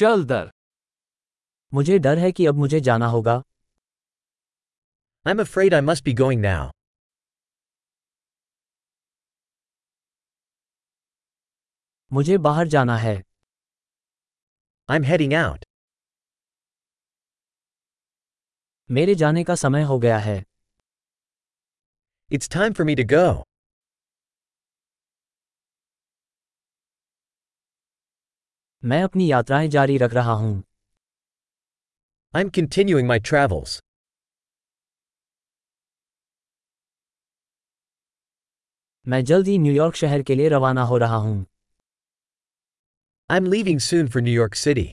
चल दर। मुझे डर है कि अब मुझे जाना होगा। I am afraid I must be going now मुझे बाहर जाना है। आई एम हेरिंग आउट मेरे जाने का समय हो गया है। It's time for me to go मैं अपनी यात्राएँ जारी रख रहा हूँ। I am continuing my travels मैं जल्द ही न्यूयॉर्क शहर के लिए रवाना हो रहा हूँ। I am leaving soon for New York city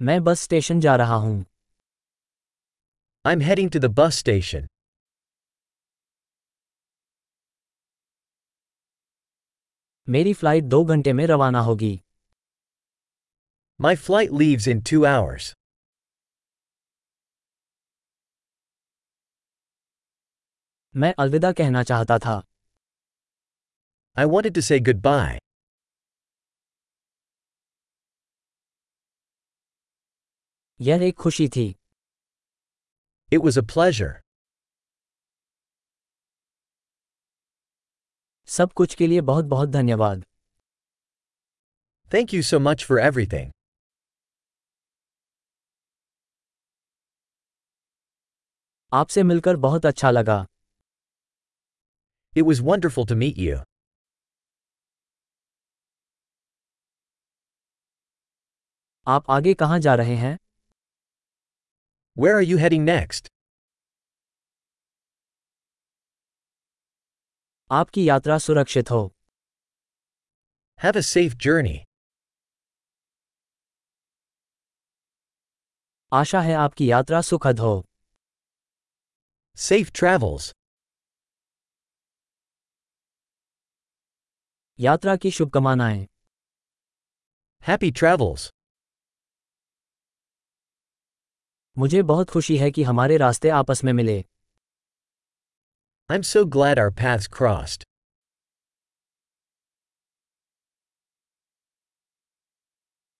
मैं बस स्टेशन जा रहा हूँ। I am heading to the bus station मेरी फ़्लाइट दो घंटे में रवाना होगी My flight leaves in two hours. मैं अलविदा कहना चाहता था I wanted to say goodbye. यह एक खुशी थी It was a pleasure. सब कुछ के लिए बहुत बहुत धन्यवाद। Thank you so much for everything आपसे मिलकर बहुत अच्छा लगा। It was wonderful to meet you आप आगे कहाँ जा रहे हैं? Where are you heading next आपकी यात्रा सुरक्षित हो Have a safe journey. आशा है आपकी यात्रा सुखद हो Safe travels. यात्रा की शुभकामनाएँ Happy travels. मुझे बहुत खुशी है कि हमारे रास्ते आपस में मिले I'm so glad our paths crossed.